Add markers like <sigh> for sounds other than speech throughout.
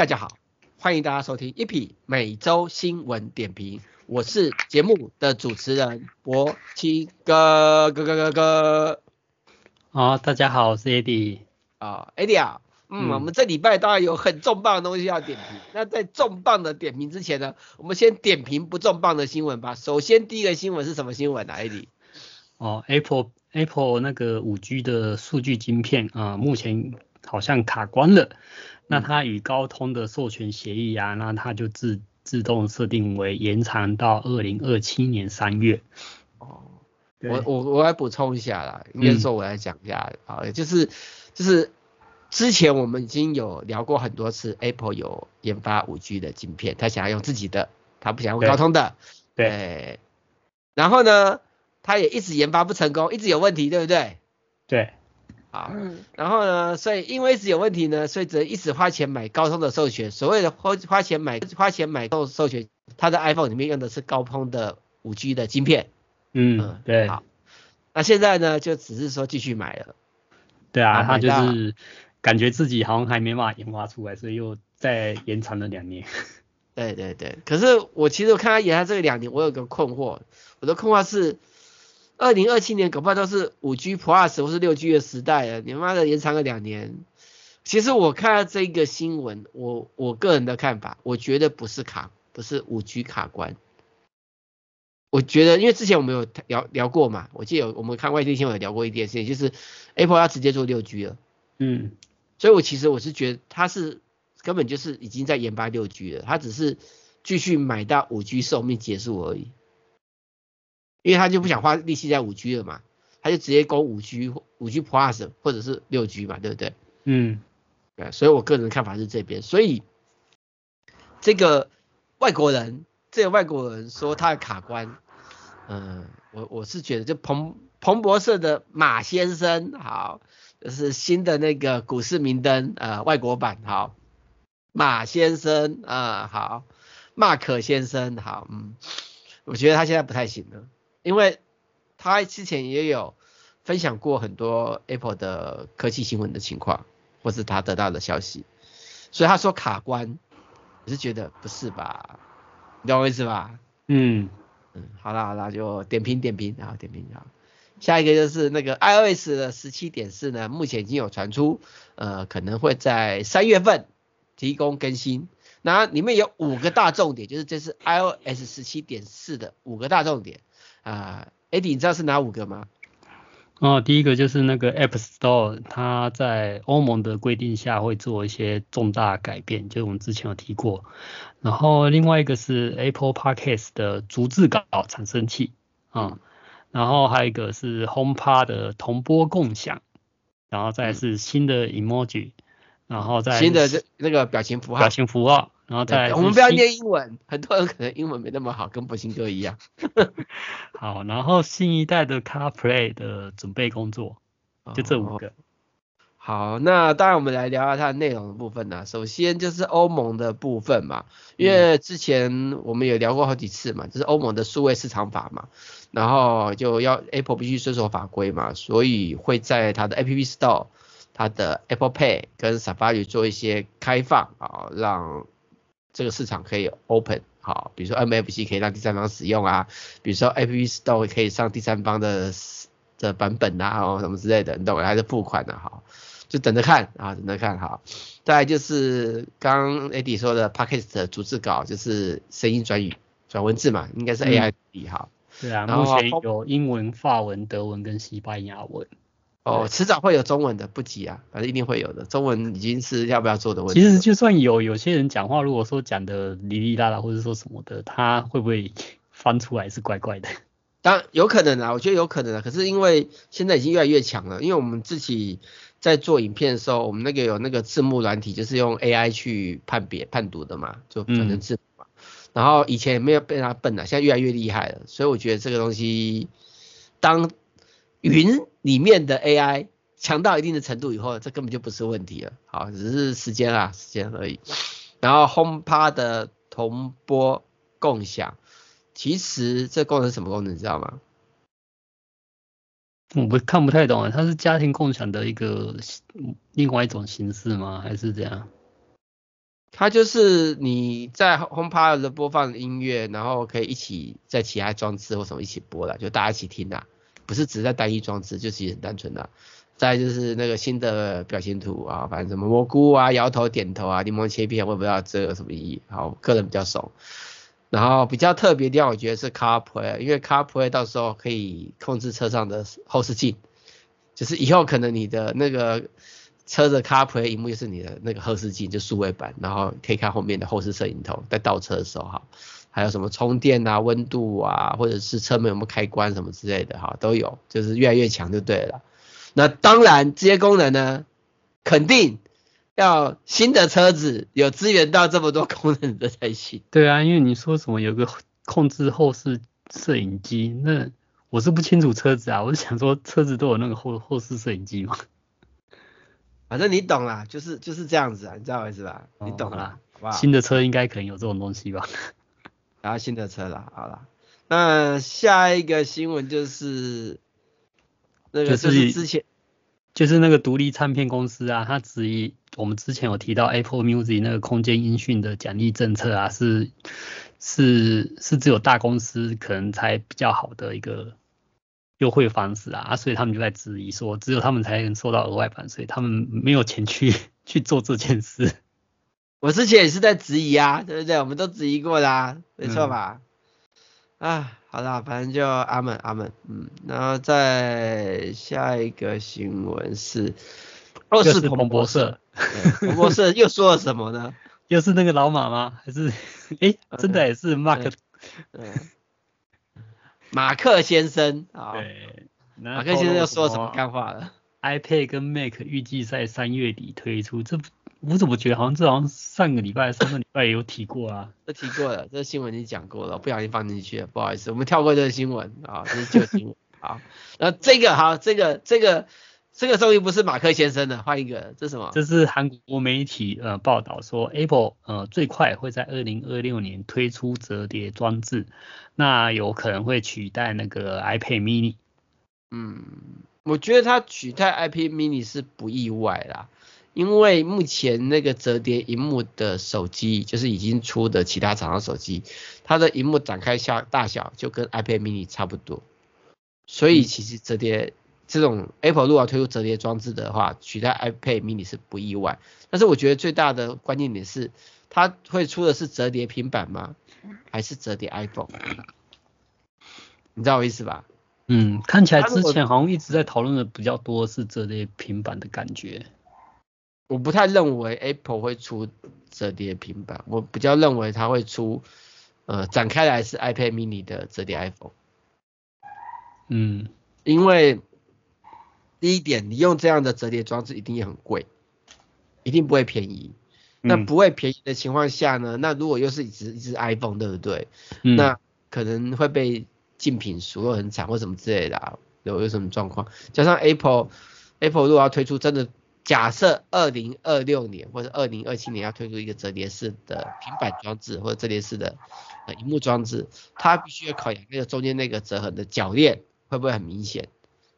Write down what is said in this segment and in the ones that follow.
哎，大家好，欢迎大家收听一匹每周新闻点评，我是节目的主持人柏青哥哥哥哥哥。好，大家好，我是 Eddie。啊，Eddie 啊，嗯，嗯我们这礼拜当然有很重磅的东西要点评。那在重磅的点评之前呢，我们先点评不重磅的新闻吧。首先第一个新闻是什么新闻啊，Eddie？哦，Apple Apple 那个五 G 的数据晶片啊，呃，目前好像卡关了。那它与高通的授权协议啊，那它就自自动设定为延长到二零二七年三月。哦，我我我来补充一下啦，应该说我来讲一下啊，嗯，就是就是之前我们已经有聊过很多次，Apple 有研发五 G 的晶片，他想要用自己的，他不想用高通的。对。对。然后呢，他也一直研发不成功，一直有问题，对不对？对。好，然后呢，所以因为一直有问题呢，所以只能一直花钱买高通的授权。所谓的花花钱买花钱买高授权，它的 iPhone 里面用的是高通的五 G 的晶片。嗯，嗯对。好，那现在呢，就只是说继续买了。对啊，他就是感觉自己好像还没办法研发出来，所以又再延长了两年。对对对，可是我其实我看他延长这个两年，我有个困惑，我的困惑是。二零二七年恐怕都是五 G Plus 或是六 G 的时代了，你妈的延长了两年。其实我看到这个新闻，我我个人的看法，我觉得不是卡，不是五 G 卡关。我觉得，因为之前我们有聊聊过嘛，我记得有我们看外地新闻有聊过一件事情，就是 Apple 要直接做六 G 了。嗯，所以我其实我是觉得它是根本就是已经在研发六 G 了，它只是继续买到五 G 寿命结束而已。因为他就不想花力气在五 G 了嘛，他就直接攻五 G、五 G Plus 或者是六 G 嘛，对不对？嗯，对，所以我个人的看法是这边，所以这个外国人，这个外国人说他的卡关，嗯，我我是觉得就彭彭博社的马先生，好，就是新的那个股市明灯呃外国版，好，马先生啊、呃，好，马可先生，好，嗯，我觉得他现在不太行了。因为他之前也有分享过很多 Apple 的科技新闻的情况，或是他得到的消息，所以他说卡关，我是觉得不是吧？你懂我意思吧？嗯嗯，好啦好啦，就点评点评，然后点评啊。下一个就是那个 iOS 的十七点四呢，目前已经有传出，呃，可能会在三月份提供更新。那里面有五个大重点，就是这是 iOS 十七点四的五个大重点。啊，Eddie，你知道是哪五个吗？哦，第一个就是那个 App Store，它在欧盟的规定下会做一些重大改变，就是我们之前有提过。然后另外一个是 Apple Podcast 的逐字稿产生器啊、嗯，然后还有一个是 HomePod 的同播共享，然后再是新的 Emoji，然后再新的这那个表情符号，表情符号。然后再我们不要念英文，很多人可能英文没那么好，跟博兴哥一样。<laughs> 好，然后新一代的 CarPlay 的准备工作，就这五个。哦、好，那当然我们来聊聊它的内容的部分呢。首先就是欧盟的部分嘛，因为之前我们有聊过好几次嘛，就是欧盟的数位市场法嘛，然后就要 Apple 必须遵守法规嘛，所以会在它的 App Store、它的 Apple Pay 跟 Safari 做一些开放啊，让这个市场可以 open 好，比如说 MFC 可以让第三方使用啊，比如说 App Store 可以上第三方的的版本啊，哦什么之类的，你懂还是付款的哈，就等着看啊，等着看哈。再来就是刚刚 Eddie 说的 Podcast 的逐字稿，就是声音转语转文字嘛，应该是 AI 哈、嗯。对啊，目前有英文、法文、德文跟西班牙文。哦，迟早会有中文的，不急啊，反正一定会有的。中文已经是要不要做的问题。其实就算有，有些人讲话如果说讲的哩哩啦啦，或者说什么的，他会不会翻出来是怪怪的？<laughs> 当然有可能啊，我觉得有可能啊。可是因为现在已经越来越强了，因为我们自己在做影片的时候，我们那个有那个字幕软体，就是用 AI 去判别判读的嘛，就转成字幕嘛。嗯、然后以前也没有被他笨了，现在越来越厉害了。所以我觉得这个东西当。云里面的 AI 强到一定的程度以后，这根本就不是问题了，好，只是时间啊，时间而已。然后 HomePod 的同播共享，其实这功能是什么功能，你知道吗？我不看不太懂啊，它是家庭共享的一个另外一种形式吗？还是怎样？它就是你在 HomePod 的播放音乐，然后可以一起在其他装置或什么一起播了，就大家一起听啦，不是只在单一装置，就其实很单纯的。再就是那个新的表情图啊，反正什么蘑菇啊、摇头、点头啊、柠檬切片，我也不知道这有什么意义。好，个人比较熟。然后比较特别的地方，我觉得是 CarPlay，因为 CarPlay 到时候可以控制车上的后视镜，就是以后可能你的那个。车的 CarPlay 萤幕就是你的那个后视镜，就数位版，然后可以看后面的后视摄影头，在倒车的时候哈，还有什么充电啊、温度啊，或者是车门有没有开关什么之类的哈，都有，就是越来越强就对了。那当然这些功能呢，肯定要新的车子有支援到这么多功能的才行。对啊，因为你说什么有个控制后视摄影机，那我是不清楚车子啊，我是想说车子都有那个后后视摄影机吗？反正你懂啦，就是就是这样子啊，你知道我意思吧？哦、你懂啦，好不好？新的车应该可能有这种东西吧？然后新的车啦，好了，那下一个新闻就是那个就是之前就是那个独立唱片公司啊，它质疑我们之前有提到 Apple Music 那个空间音讯的奖励政策啊，是是是只有大公司可能才比较好的一个。优惠方式啊，啊，所以他们就在质疑说，只有他们才能收到额外版税，他们没有钱去 <laughs> 去做这件事。我之前也是在质疑啊，对不对？我们都质疑过啦、啊，没错吧？嗯、啊，好啦，反正就阿门阿门，嗯，然后再下一个新闻是，又是彭博社，彭博社又说了什么呢？<laughs> 又是那个老马吗？还是，诶，真的也是 Mark？嗯。马克先生啊，对，马克先生又说什么干话了？iPad 跟 Mac 预计在三月底推出，这我怎么觉得好像这好像上个礼拜、上个礼拜也有提过啊？<laughs> 这提过了，这新闻已经讲过了，不小心放进去了，不好意思，我们跳过这个新闻啊，这是旧新闻。好，那这个好，这个这个这个终于不是马克先生的，换一个，这是什么？这是韩国媒体呃报道说，Apple 呃最快会在二零二六年推出折叠装置。那有可能会取代那个 iPad mini，嗯，我觉得它取代 iPad mini 是不意外啦，因为目前那个折叠荧幕的手机，就是已经出的其他厂商手机，它的荧幕展开下大小就跟 iPad mini 差不多，所以其实折叠这种 Apple 如果要推出折叠装置的话，取代 iPad mini 是不意外，但是我觉得最大的关键点是，它会出的是折叠平板吗？还是折叠 iPhone，你知道我意思吧？嗯，看起来之前好像一直在讨论的比较多是折叠平板的感觉。我不太认为 Apple 会出折叠平板，我比较认为它会出，呃，展开来是 iPad mini 的折叠 iPhone。嗯，因为第一点，你用这样的折叠装置一定也很贵，一定不会便宜。那不会便宜的情况下呢？那如果又是一只一只 iPhone，对不对？嗯、那可能会被竞品数落很惨或什么之类的、啊，有有什么状况？加上 Apple，Apple 如果要推出真的，假设二零二六年或者二零二七年要推出一个折叠式的平板装置或者折叠式的呃荧幕装置，它必须要考量那个中间那个折痕的铰链会不会很明显？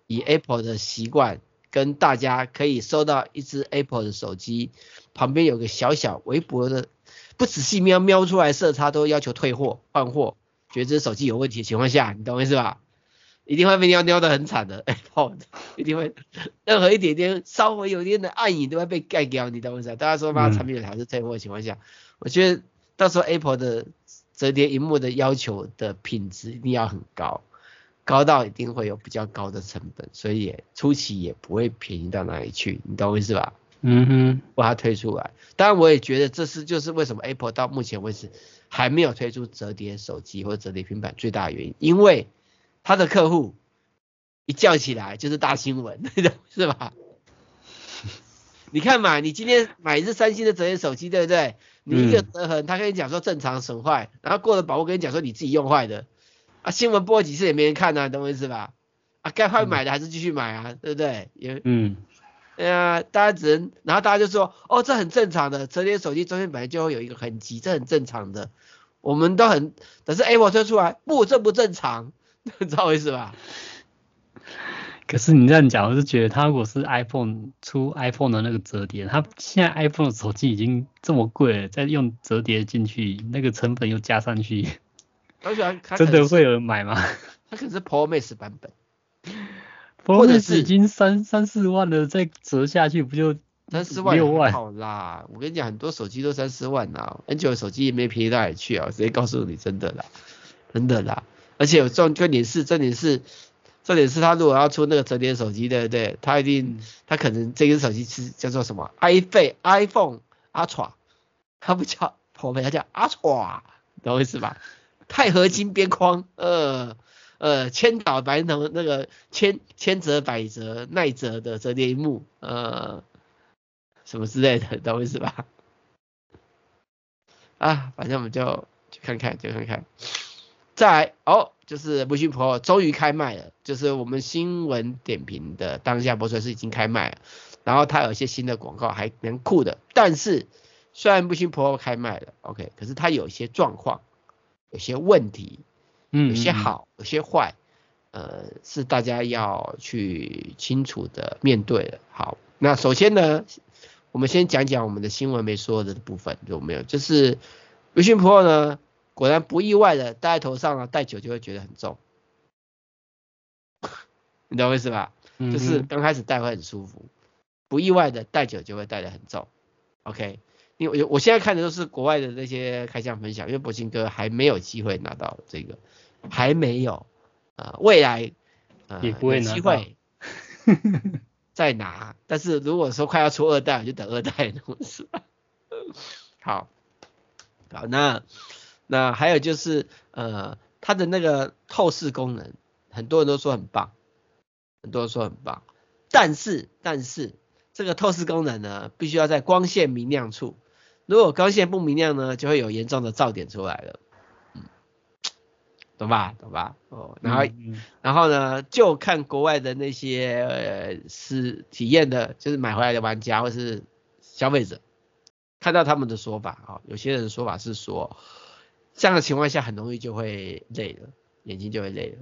以 Apple 的习惯。跟大家可以收到一只 Apple 的手机，旁边有个小小微薄的，不仔细瞄瞄出来色差都要求退货换货，觉得这手机有问题的情况下，你懂我意思吧？一定会被尿尿的很惨的 <laughs> Apple，一定会 <laughs> 任何一点点稍微有一点的暗影都会被盖掉，你懂我意思吧？大家说嘛，产品有还是退货的情况下，我觉得到时候 Apple 的折叠荧幕的要求的品质一定要很高。高到一定会有比较高的成本，所以也初期也不会便宜到哪里去，你懂我意思吧？嗯哼，把它推出来。当然我也觉得这是就是为什么 Apple 到目前为止还没有推出折叠手机或者折叠平板最大的原因，因为他的客户一叫起来就是大新闻，<laughs> 是吧？你看嘛，你今天买一只三星的折叠手机，对不对？你一个折痕，他跟你讲说正常损坏，然后过了保护跟你讲说你自己用坏的。啊，新闻播几次也没人看呐、啊，懂我意思吧？啊，该换买的还是继续买啊，嗯、对不对？也，嗯，对啊，大家只能，然后大家就说，哦，这很正常的，折叠手机中间本来就会有一个痕迹，这很正常的，我们都很，但是 Apple 推出来，不，这不正常，<laughs> 知道我意思吧？可是你这样讲，我是觉得他如果是 iPhone 出 iPhone 的那个折叠，它现在 iPhone 的手机已经这么贵了，再用折叠进去，那个成本又加上去，<laughs> 而且 <laughs> 真的会有人买吗？它可是 Pro Max 版本，Pro Max 已经三三四万了，再折下去不就三四万？六万好啦，我跟你讲，很多手机都三四万啦，N 九的手机也没便宜到哪里去啊，我直接告诉你，真的啦，真的啦，而且有重点是，重点是。重点是他如果要出那个折叠手机，对不对？他一定，他可能这个手机是叫做什么？iPhone iPhone Ultra，他不叫 Pro 他叫 Ultra，懂我意思吧？钛合金边框，呃呃，千岛白能那个千千折百折耐折的折叠萤幕，呃，什么之类的，懂我意思吧？<laughs> 啊，反正我们就去看看，就看看。再来哦，就是 Vision Pro 终于开卖了，就是我们新闻点评的当下播出是已经开卖了，然后它有一些新的广告还蛮酷的，但是虽然 Vision Pro 开卖了，OK，可是它有一些状况，有些问题，嗯，有些好，有些坏，呃，是大家要去清楚的面对的。好，那首先呢，我们先讲讲我们的新闻没说的部分有没有？就是微信 Pro 呢。果然不意外的，戴在头上呢，戴久就会觉得很重，<laughs> 你懂我意思吧？嗯、就是刚开始戴会很舒服，不意外的戴久就会戴得很重。OK，因为我我现在看的都是国外的那些开箱分享，因为博鑫哥还没有机会拿到这个，还没有，呃，未来呃也不会有机会 <laughs> 再拿，但是如果说快要出二代，我就等二代的东西。<laughs> 好，好那。那还有就是，呃，它的那个透视功能，很多人都说很棒，很多人说很棒，但是但是这个透视功能呢，必须要在光线明亮处，如果光线不明亮呢，就会有严重的噪点出来了，嗯，懂吧？懂吧？哦，然后嗯嗯然后呢，就看国外的那些呃是体验的，就是买回来的玩家或是消费者，看到他们的说法啊，有些人的说法是说。这样的情况下很容易就会累了，眼睛就会累了。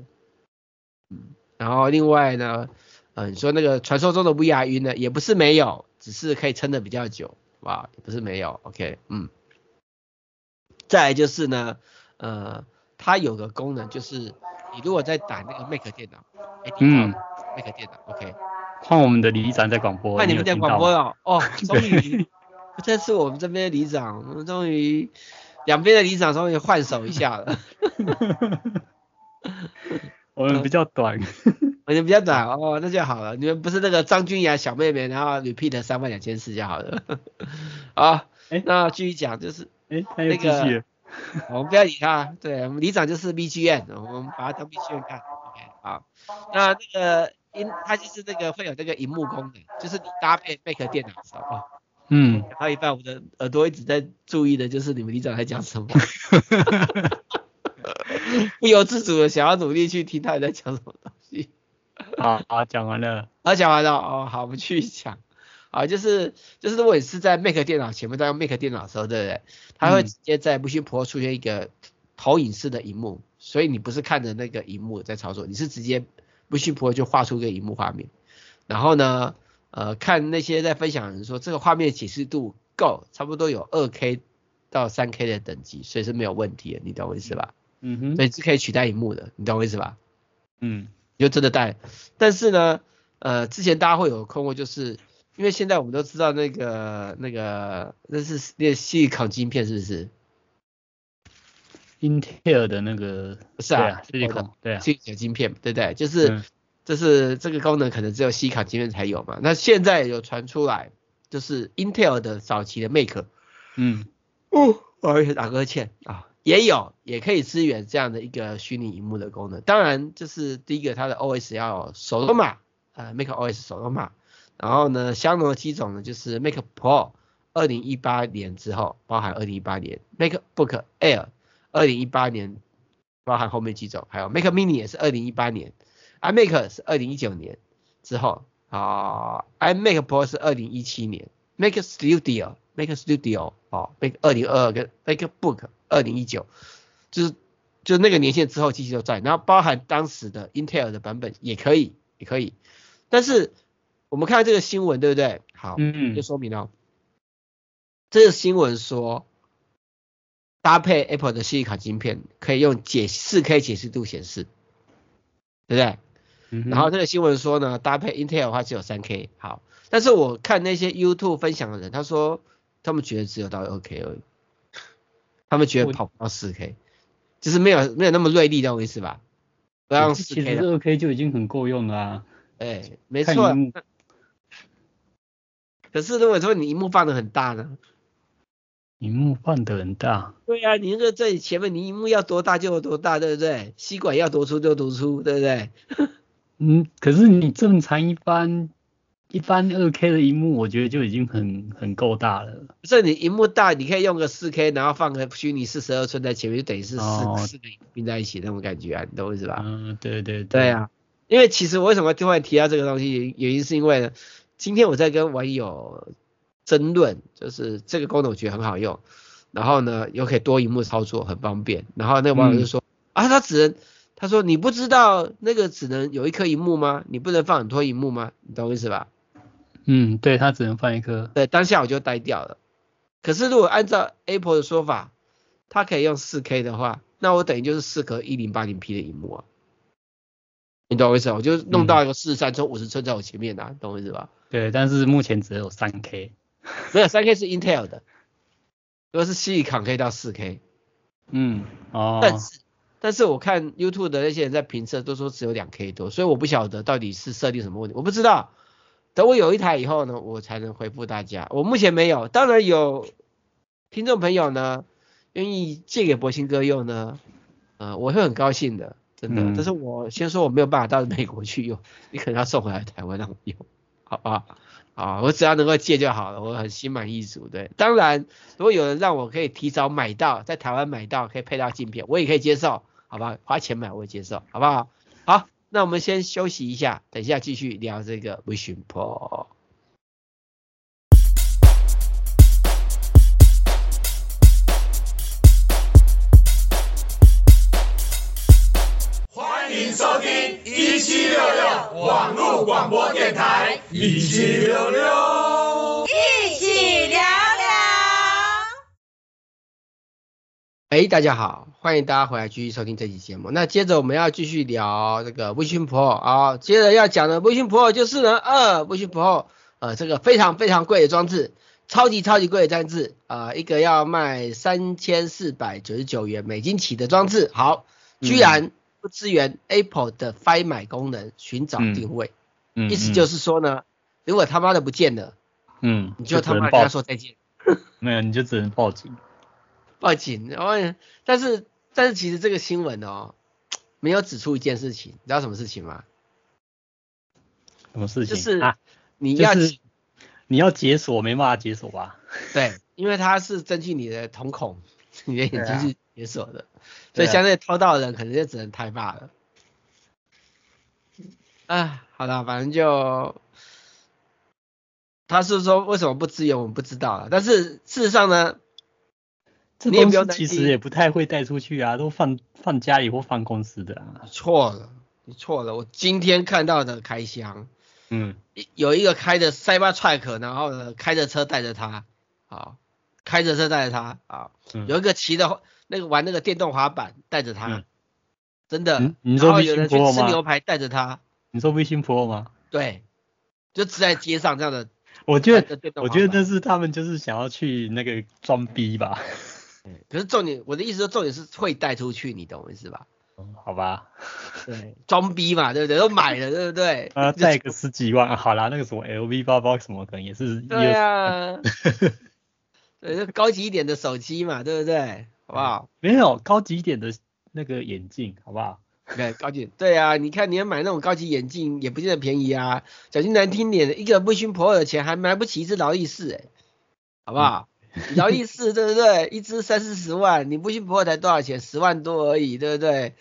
嗯，然后另外呢，嗯、呃，你说那个传说中的 VR 晕呢，也不是没有，只是可以撑得比较久，哇，也不是没有，OK，嗯。再来就是呢，呃，它有个功能就是，你如果在打那个 Mac 电脑，嗯，Mac 电脑，OK。换我们的里长在广播，换你们在广播了，哦，终于，<laughs> 这次我们这边的里长，我们终于。两边的里长稍微换手一下了 <laughs> <laughs> 我们比较短，我们比较短哦，那就好了。你们不是那个张君雅小妹妹，然后 repeat 三万两千四就好了。啊，哎，那继续讲，就是哎，那个我们不要理他，对，我们里长就是 BGM，我们把它当 BGM 看。OK，好，那那个音，它就是那个会有那个荧幕功能，就是你搭配 Mac 电脑的时候。嗯，<laughs> 还有一半我的耳朵一直在注意的就是你们里长在讲什么，<laughs> 不由自主的想要努力去听他在讲什么东西。好，好，讲完了。好，讲完了。哦，好，我们继续讲。啊，就是就是如果你是在 Mac 电脑前面在用 Mac 电脑的时候，对不对？它会直接在 Vision Pro 出现一个投影式的荧幕，所以你不是看着那个荧幕在操作，你是直接 Vision Pro 就画出一个荧幕画面，然后呢？呃，看那些在分享的人说，这个画面解析度够，差不多有二 K 到三 K 的等级，所以是没有问题的，你懂我意思吧？嗯哼，所以是可以取代荧幕的，你懂我意思吧？嗯，就真的带。但是呢，呃，之前大家会有困惑，就是因为现在我们都知道那个那个那是那矽康晶片是不是？Intel 的那个不是啊，矽康对啊，矽康晶片对不对？就是。嗯就是这个功能可能只有西卡晶片才有嘛，那现在有传出来，就是 Intel 的早期的 Mac，嗯，哦，不好意思打个欠啊，也有也可以支援这样的一个虚拟荧幕的功能。当然，就是第一个它的 OS 要有 Sonoma，呃，Mac OS Sonoma，然后呢，相同的机种呢就是 Mac Pro，二零一八年之后，包含二零一八年 MacBook Air，二零一八年包含后面几种，还有 Mac Mini 也是二零一八年。iMac 是二零一九年之后啊，iMac Pro 是二零一七年，Mac Studio，Mac Studio 哦，Mac 二零二二跟 MacBook 二零一九，就是就那个年限之后机器都在，然后包含当时的 Intel 的版本也可以也可以。但是我们看这个新闻，对不对？好，嗯，就说明了，这个新闻说搭配 Apple 的记忆卡晶片，可以用解四 K 解析度显示，对不对？嗯、然后这个新闻说呢，搭配 Intel 的话只有三 K。好，但是我看那些 YouTube 分享的人，他说他们觉得只有到二 K 而已，他们觉得跑不到四 K，就是没有没有那么锐利，懂我意思吧？不要用四 K 的。其实二 K 就已经很够用了啊。哎，没错。可是如果说你荧幕放的很大呢？荧幕放的很大。对啊，你那个在前面，你荧幕要多大就有多大，对不对？吸管要多粗就多粗，对不对？嗯，可是你正常一般一般二 K 的荧幕，我觉得就已经很很够大了。这你荧幕大，你可以用个四 K，然后放个虚拟四十二寸在前面，就等于是四、哦、四个并在一起那种感觉啊，你懂我意思吧？嗯，对对对。对啊，因为其实我为什么突然提到这个东西，原因是因为呢，今天我在跟网友争论，就是这个功能我觉得很好用，然后呢又可以多荧幕操作，很方便。然后那个网友就说、嗯、啊，他只能。他说：“你不知道那个只能有一颗荧幕吗？你不能放很多荧幕吗？你懂我意思吧？”嗯，对，它只能放一颗。对，当下我就呆掉了。可是如果按照 Apple 的说法，它可以用 4K 的话，那我等于就是四颗 1080P 的荧幕啊。你懂我意思？我就弄到一个四十三寸、五十寸在我前面啊，懂我意思吧？对，但是目前只有 3K。没有 3K 是 Intel 的，如果是矽康可以到 4K。嗯，哦。但是。但是我看 YouTube 的那些人在评测都说只有两 K 多，所以我不晓得到底是设定什么问题，我不知道。等我有一台以后呢，我才能回复大家。我目前没有，当然有听众朋友呢愿意借给博兴哥用呢，呃，我会很高兴的，真的。嗯、但是我先说我没有办法到美国去用，<laughs> 你可能要送回来台湾让我用，好不好？啊，我只要能够借就好了，我很心满意足。对，当然如果有人让我可以提早买到，在台湾买到可以配到镜片，我也可以接受。好吧，花钱买我接受，好不好？好，那我们先休息一下，等一下继续聊这个 Vision Pro。欢迎收听一七六六网络广播电台，一七六六，哎，大家好。欢迎大家回来继续收听这期节目。那接着我们要继续聊这个 Vision Pro 啊，接着要讲的 Vision Pro 就是呢，呃，Vision Pro 呃这个非常非常贵的装置，超级超级贵的装置啊、呃，一个要卖三千四百九十九元美金起的装置，好，居然不支援 Apple 的 Find My 功能寻找定位，嗯嗯、意思就是说呢，如果他妈的不见了，嗯，你就他妈跟他说再见，<laughs> 没有你就只能报警。报警，然后但是但是其实这个新闻哦，没有指出一件事情，你知道什么事情吗？什么事情？就是啊你要、啊就是、你要解锁没办法解锁吧？对，因为它是根据你的瞳孔，你的眼睛去解锁的，啊、所以相对偷盗的人可能就只能太霸了。啊，好了，反正就他是说为什么不支援，我们不知道了。但是事实上呢？这东西其实也不太会带出去啊，都放放家里或放公司的啊。错了，你错了。我今天看到的开箱，嗯，有一个开着 Cybertruck，然后呢开着车带着他，啊，开着车带着他，啊，嗯、有一个骑着那个玩那个电动滑板带着他，嗯、真的。嗯、你说然后有人去吃牛排带着他。你说 Vision Pro 吗？对，就只在街上这样的。我觉得，我觉得这是他们就是想要去那个装逼吧。可是重点，我的意思说重点是会带出去，你懂我意思吧？嗯，好吧。对，装逼嘛，对不对？都买了，<laughs> 对不对？啊，带个十几万，好啦，那个什么 LV 包包什么，可能也是。对啊。对，就高级一点的手机嘛，对不对？好不好？<laughs> 没有高级一点的那个眼镜，好不好？对，高级。对啊，你看你要买那种高级眼镜，也不见得便宜啊。讲句难听点，一个 Vision Pro 的钱还买不起一只劳力士，哎，好不好？嗯劳力士对不对？一只三四十万，你不信破才多少钱？十万多而已，对不对？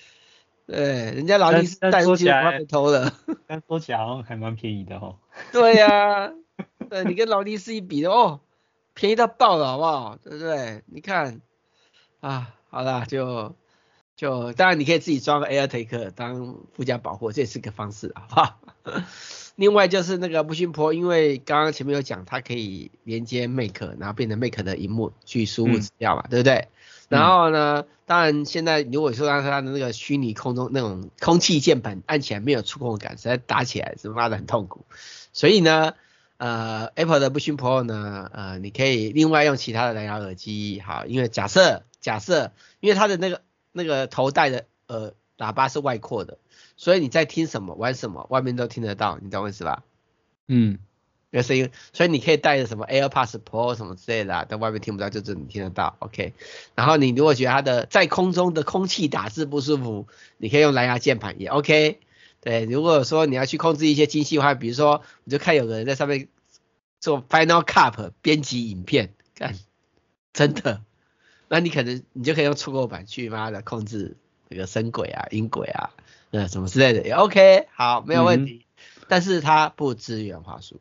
对，人家劳力士带出去被偷了。但说起来好像还蛮便宜的哦。对呀、<laughs> 啊，对你跟劳力士一比的哦，便宜到爆了，好不好？对不对？你看啊，好啦，就就当然你可以自己装个 AirTag 当附加保护，这也是个方式，好不好？另外就是那个 Vision Pro，因为刚刚前面有讲，它可以连接 Mac，然后变成 Mac 的萤幕去输入资料嘛，嗯、对不对？然后呢，当然现在如果说让它的那个虚拟空中那种空气键盘按起来没有触控感，实在打起来是妈的很痛苦。所以呢，呃，Apple 的 Vision Pro 呢，呃，你可以另外用其他的蓝牙耳机，好，因为假设假设，因为它的那个那个头戴的呃喇叭是外扩的，所以你在听什么玩什么，外面都听得到，你懂我意思吧？嗯。有声音，所以你可以带着什么 AirPods Pro 什么之类的，啊，在外面听不到，就只你听得到，OK。然后你如果觉得它的在空中的空气打字不舒服，你可以用蓝牙键盘也 OK。对，如果说你要去控制一些精细化，比如说，我就看有个人在上面做 Final Cut 编辑影片，看真的，那你可能你就可以用触控板去妈的控制那个声轨啊、音轨啊，呃什么之类的也 OK。好，没有问题，嗯、但是它不支援滑鼠。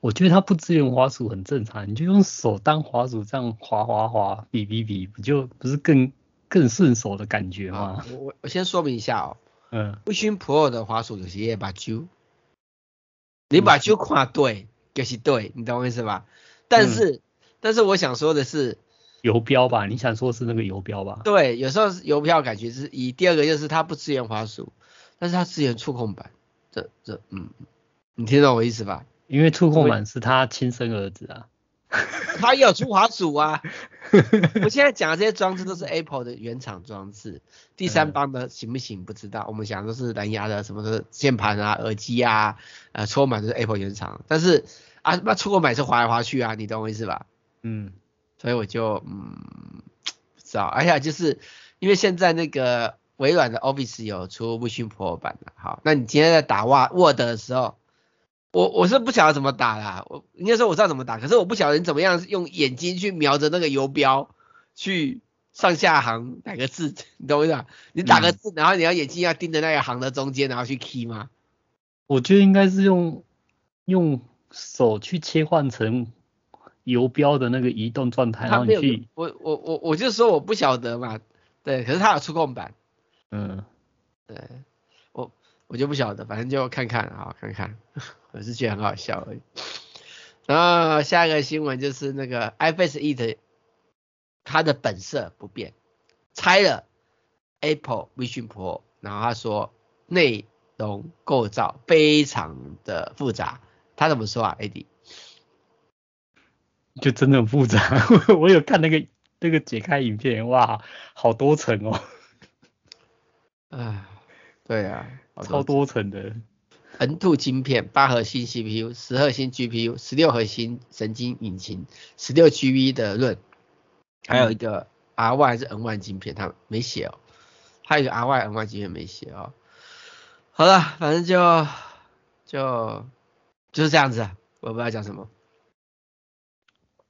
我觉得它不支援滑鼠很正常，你就用手当滑鼠这样滑滑滑，比比比，不就不是更更顺手的感觉吗？我我我先说明一下哦，<laughs> 嗯，Vision Pro 的滑鼠有些把揪，你把揪跨对就是对，你懂我意思吧？但是、嗯、但是我想说的是，游标吧？你想说是那个游标吧？对，有时候是邮票感觉是一，第二个就是它不支援滑鼠，但是它支援触控板，这这嗯，你听懂我意思吧？因为触控板是他亲生儿子啊，他也有出滑鼠啊。<laughs> 我现在讲的这些装置都是 Apple 的原厂装置，第三方的行不行不知道。我们讲的是蓝牙的什么的键盘啊、耳机啊，呃，触控板都是 Apple 原厂。但是啊，那触控板是滑来滑去啊，你懂我意思吧？嗯，所以我就嗯不知道。而且就是因为现在那个微软的 Office 有出 Vision Pro 版的，好，那你今天在打 Word 的时候。我我是不晓得怎么打啦，我应该说我知道怎么打，可是我不晓得你怎么样用眼睛去瞄着那个游标去上下行哪个字，你懂我意思吧？你打个字，然后你要眼睛要盯着那个行的中间，然后去 key 吗？我觉得应该是用用手去切换成游标的那个移动状态，然后你去。我我我我就说我不晓得嘛，对，可是它有触控板，嗯，对。我我就不晓得，反正就看看，啊看看，我是觉得很好笑而已。然后下一个新闻就是那个 iFace It，它的本色不变，拆了 Apple Vision Pro，然后他说内容构造非常的复杂，他怎么说啊？AD 就真的很复杂，<laughs> 我有看那个那个解开影片，哇，好多层哦。唉，对啊。超多层的 N 2晶片，八核心 CPU，十核心 GPU，十六核心神经引擎，十六 GB 的 RAM，还有一个 RY 还是 N1 晶片，他没写哦，还有一个 R1 N1 晶片没写哦。好了，反正就就就是这样子，我不知道讲什么。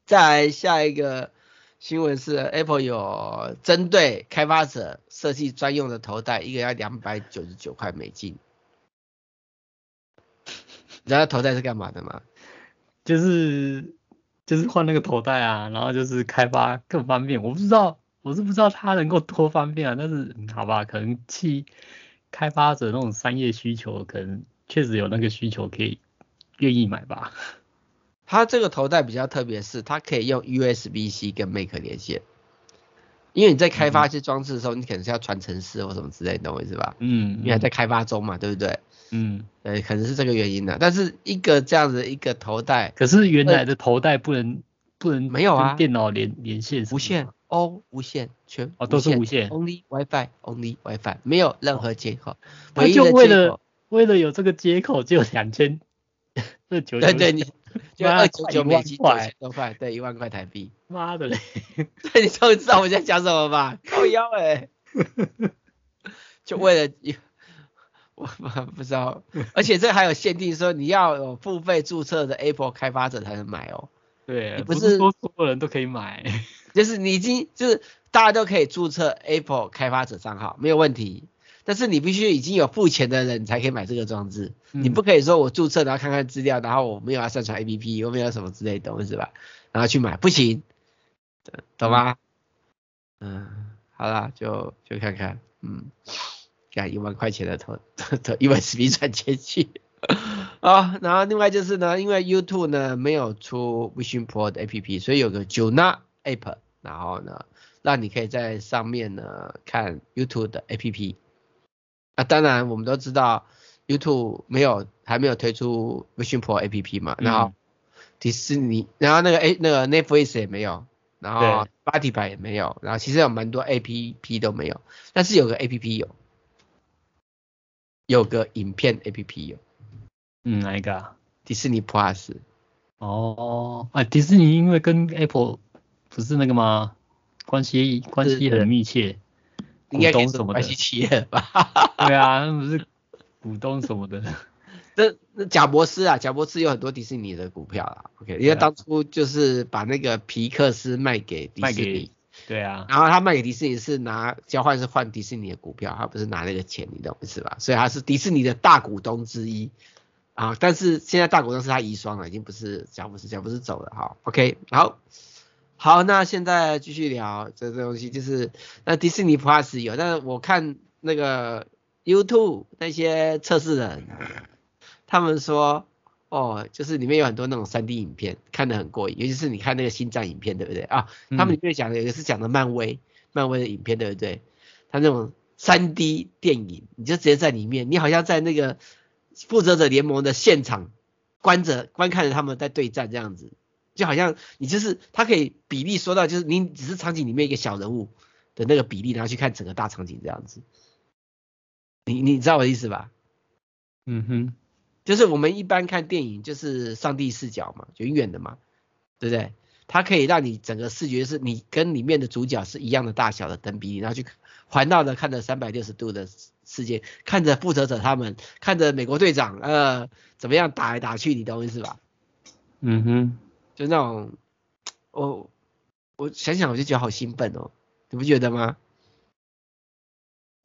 再下一个。新闻是 Apple 有针对开发者设计专用的头戴，一个要两百九十九块美金。你知道头戴是干嘛的吗？就是就是换那个头戴啊，然后就是开发更方便。我不知道，我是不知道它能够多方便啊，但是好吧，可能去开发者那种商业需求，可能确实有那个需求可以愿意买吧。它这个头戴比较特别，是它可以用 USB-C 跟 Mac 连线，因为你在开发一些装置的时候，嗯、你可能是要传程式或什么之类的，你懂我意思吧？嗯，因为还在开发中嘛，对不对？嗯，对，可能是这个原因的。但是一个这样子一个头戴，可是原来的头戴不能不能没有啊？电脑连连线无线哦，无线全哦都是无线，Only WiFi，Only WiFi，没有任何接口。他就为了为了有这个接口就两千这九对对你。就二九九 <laughs> 美金，九千多块，对，一万块台币。妈的嘞！<laughs> 对，你终于知道我在讲什么吧？靠腰哎！<laughs> 就为了我不知道，而且这还有限定，说你要有付费注册的 Apple 开发者才能买哦。对，不是说所有人都可以买，就是你已经就是大家都可以注册 Apple 开发者账号，没有问题。但是你必须已经有付钱的人，你才可以买这个装置。嗯、你不可以说我注册然后看看资料，然后我没有要上传 APP，我没有什么之类的，懂是吧？然后去买不行，懂吗？嗯，好啦，就就看看，嗯，给一万块钱的投投 <laughs> 一万十币赚钱去。<laughs> 啊，然后另外就是呢，因为 YouTube 呢没有出 Vision Pro 的 APP，所以有个 Juna App，然后呢，让你可以在上面呢看 YouTube 的 APP。啊，当然我们都知道 YouTube 没有还没有推出 Vision Pro APP 嘛，然后迪士尼，然后那个 A 那个 Netflix 也没有，然后 Spotify 也没有，然后其实有蛮多 APP 都没有，但是有个 APP 有，有个影片 APP 有。嗯，哪一个啊？迪士尼 Plus。哦，啊，迪士尼因为跟 Apple 不是那个吗？关系关系很密切，股东什么的。关系企业吧？<laughs> 对啊，那不是股东什么的。<laughs> 那那贾伯斯啊，贾伯斯有很多迪士尼的股票啊。OK，因为当初就是把那个皮克斯卖给迪士尼。对啊。然后他卖给迪士尼是拿交换是换迪士尼的股票，他不是拿那个钱，你懂意思吧？所以他是迪士尼的大股东之一。啊，但是现在大股东是他遗孀了，已经不是贾伯斯，贾伯斯走了哈。OK，好，好，那现在继续聊这这东西，就是那迪士尼 Plus 有，但是我看那个 YouTube 那些测试人，他们说，哦，就是里面有很多那种 3D 影片，看得很过瘾，尤其是你看那个星战影片，对不对啊？他们里面讲的有一个是讲的漫威，漫威的影片，对不对？他那种 3D 电影，你就直接在里面，你好像在那个。复仇者联盟的现场，观着观看着他们在对战这样子，就好像你就是他可以比例说到，就是你只是场景里面一个小人物的那个比例，然后去看整个大场景这样子。你你知道我的意思吧？嗯哼，就是我们一般看电影就是上帝视角嘛，远远的嘛，对不对？它可以让你整个视觉是你跟里面的主角是一样的大小的等比例，然后去环绕着看着三百六十度的。世界看着复仇者他们，看着美国队长，呃，怎么样打来打去，你懂我意思吧？嗯哼，就那种，<tsk> 我我想想我就觉得好兴奋哦，你不觉得吗？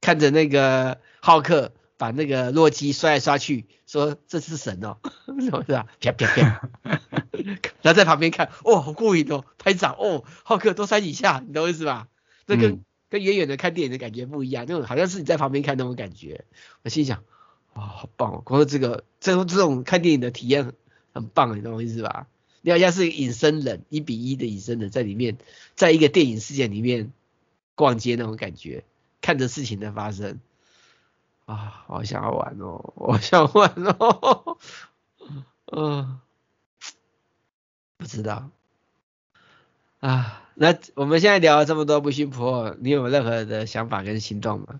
看着那个浩克把那个洛基摔来摔去，说这是神哦，<laughs> 是吧？啪啪啪，<laughs> 然后在旁边看，哦，好过瘾哦，拍掌哦，浩克多摔几下，你懂我意思吧？这跟。嗯跟远远的看电影的感觉不一样，那种好像是你在旁边看那种感觉。我心想，哇，好棒哦！光是这个，这种这种看电影的体验很，很棒，你懂我意思吧？你好像是隐身人，一比一的隐身人在里面，在一个电影世界里面逛街那种感觉，看着事情的发生。啊，好想要玩哦，<laughs> 我想玩哦，嗯，<laughs> 不知道。啊，那我们现在聊了这么多 Vision Pro，你有任何的想法跟行动吗？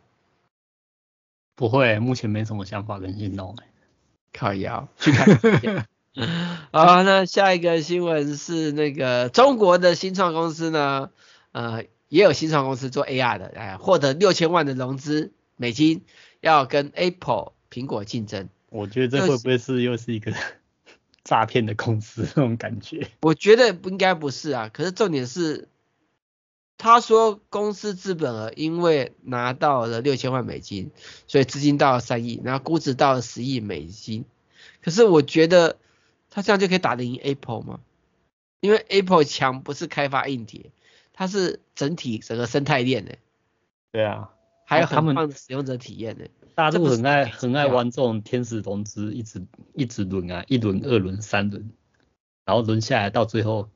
不会，目前没什么想法跟行动。靠腰，去看。<laughs> 好，那下一个新闻是那个中国的新创公司呢，呃，也有新创公司做 AR 的，哎，获得六千万的融资美金，要跟 Apple 苹果竞争。我觉得这会不会是又是一个？<laughs> 诈骗的公司那种感觉，我觉得不应该不是啊。可是重点是，他说公司资本额因为拿到了六千万美金，所以资金到了三亿，然后估值到了十亿美金。可是我觉得他这样就可以打得赢 Apple 吗？因为 Apple 强不是开发硬体，它是整体整个生态链的。对啊，还有很棒的使用者体验的。大陆很爱很爱玩这种天使融资，一直一直轮啊，一轮、二轮、三轮，然后轮下来到最后，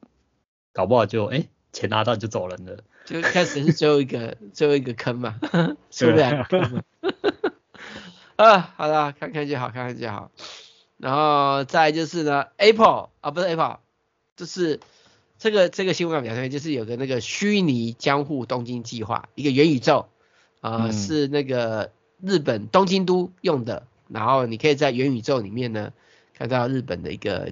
搞不好就哎、欸、钱拿到就走人了，就开始是最后一个 <laughs> 最后一个坑嘛，是不是。<laughs> 啊，好了，看看就好，看看就好。然后再就是呢，Apple 啊不是 Apple，就是这个这个新闻表现就是有个那个虚拟江户东京计划，一个元宇宙啊、呃嗯、是那个。日本东京都用的，然后你可以在元宇宙里面呢看到日本的一个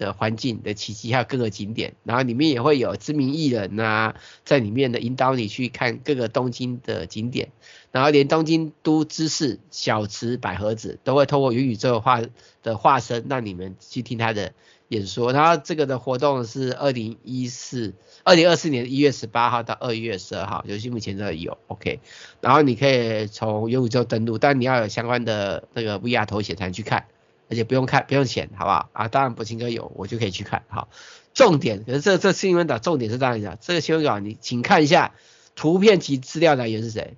的环境的奇迹，还有各个景点，然后里面也会有知名艺人呐在里面的引导你去看各个东京的景点，然后连东京都知事小池百合子都会透过元宇宙化的化身让你们去听他的演说，然后这个的活动是二零一四。二零二四年一月十八号到二月十二号，游戏目前都有，OK。然后你可以从元宇宙登录，但你要有相关的那个 VR 头显才能去看，而且不用看，不用钱，好不好？啊，当然博清哥有，我就可以去看。好，重点，可是这这新闻稿重点是这样讲，这个新闻稿你请看一下图片及资料来源是谁？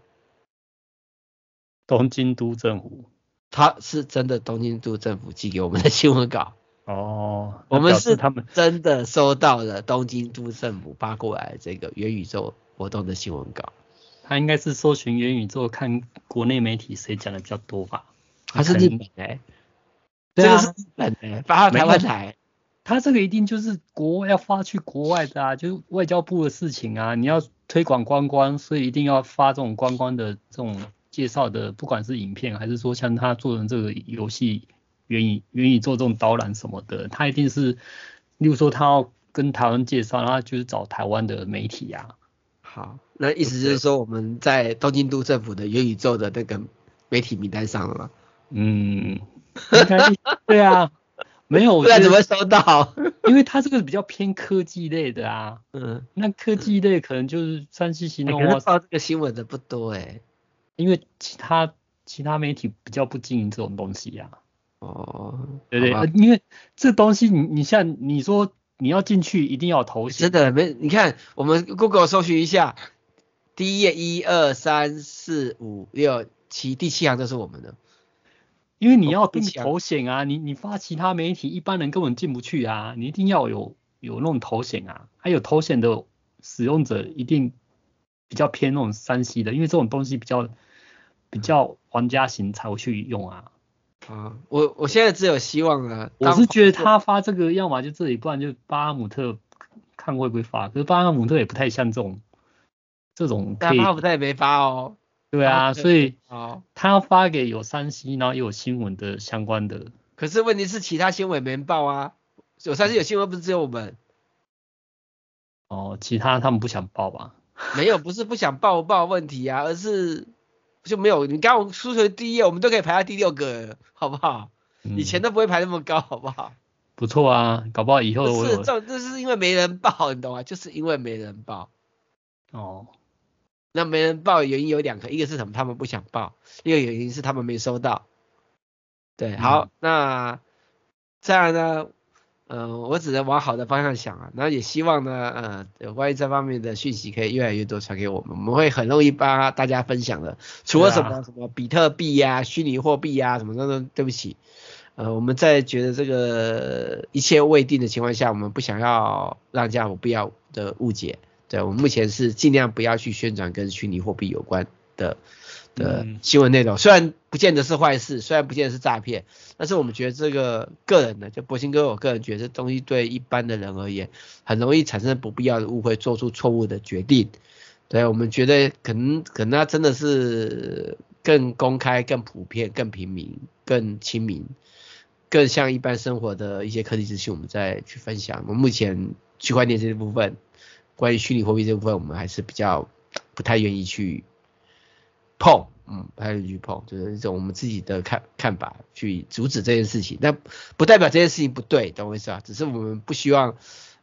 东京都政府。他是真的东京都政府寄给我们的新闻稿。哦，我们是他们真的收到了东京都政府发过来这个元宇宙活动的新闻稿。他应该是搜寻元宇宙，看国内媒体谁讲的比较多吧？他是日本哎，对啊，是日本的，发到台湾台。他这个一定就是国外要发去国外的啊，就是外交部的事情啊。你要推广观光，所以一定要发这种观光的这种介绍的，不管是影片还是说像他做的这个游戏。愿意愿意做这种导览什么的，他一定是，例如说他要跟台湾介绍，然后就是找台湾的媒体呀、啊。好，那意思就是说我们在东京都政府的元宇宙的那个媒体名单上了吗？嗯，对啊，没有，不然怎么会收到？<laughs> 因为他这个比较偏科技类的啊。嗯，那科技类可能就是三 C 行动。可能报这个新闻的不多哎，因为其他其他媒体比较不经营这种东西呀、啊。哦，对对，因为这东西你你像你说你要进去一定要头衔，真的没，你看我们 Google 搜寻一下，第一页一二三四五六七，第七行都是我们的，因为你要定头衔啊，你你发其他媒体一般人根本进不去啊，你一定要有有那种头衔啊，还有头衔的使用者一定比较偏那种 3C 的，因为这种东西比较比较玩家型才会去用啊。啊，我我现在只有希望了。我是觉得他发这个，要么就这里，不然就巴哈姆特看会不会发。可是巴哈姆特也不太像这种这种。但巴哈姆特也没发哦。对啊，所以他要发给有山西然后又有新闻的相关的。可是问题是其他新闻没人报啊，有山西有新闻不是只有我们？哦，其他他们不想报吧？没有，不是不想报不报问题啊，而是。就没有，你刚我输成第一页，我们都可以排到第六个，好不好？嗯、以前都不会排那么高，好不好？不错啊，搞不好以后我不是这，这是因为没人报，你懂吗？就是因为没人报。哦，那没人报的原因有两个，一个是什么？他们不想报，一个原因是他们没收到。对，好，嗯、那这样呢？嗯、呃，我只能往好的方向想啊，然后也希望呢，呃，有关于这方面的讯息可以越来越多传给我们，我们会很容易帮大家分享的。除了什么、啊、什么比特币呀、啊、虚拟货币呀什么的，对不起，呃，我们在觉得这个一切未定的情况下，我们不想要让这样有必要的误解。对，我们目前是尽量不要去宣传跟虚拟货币有关的。的新闻内容虽然不见得是坏事，虽然不见得是诈骗，但是我们觉得这个个人呢，就博兴哥，我个人觉得这东西对一般的人而言，很容易产生不必要的误会，做出错误的决定。对，我们觉得可能可能他真的是更公开、更普遍、更平民、更亲民、更像一般生活的一些科技资讯，我们再去分享。我们目前区块链这部分，关于虚拟货币这部分，我们还是比较不太愿意去。碰，嗯，不太愿意去碰，就是一种我们自己的看看法，去阻止这件事情。但不代表这件事情不对，懂我意思啊？只是我们不希望，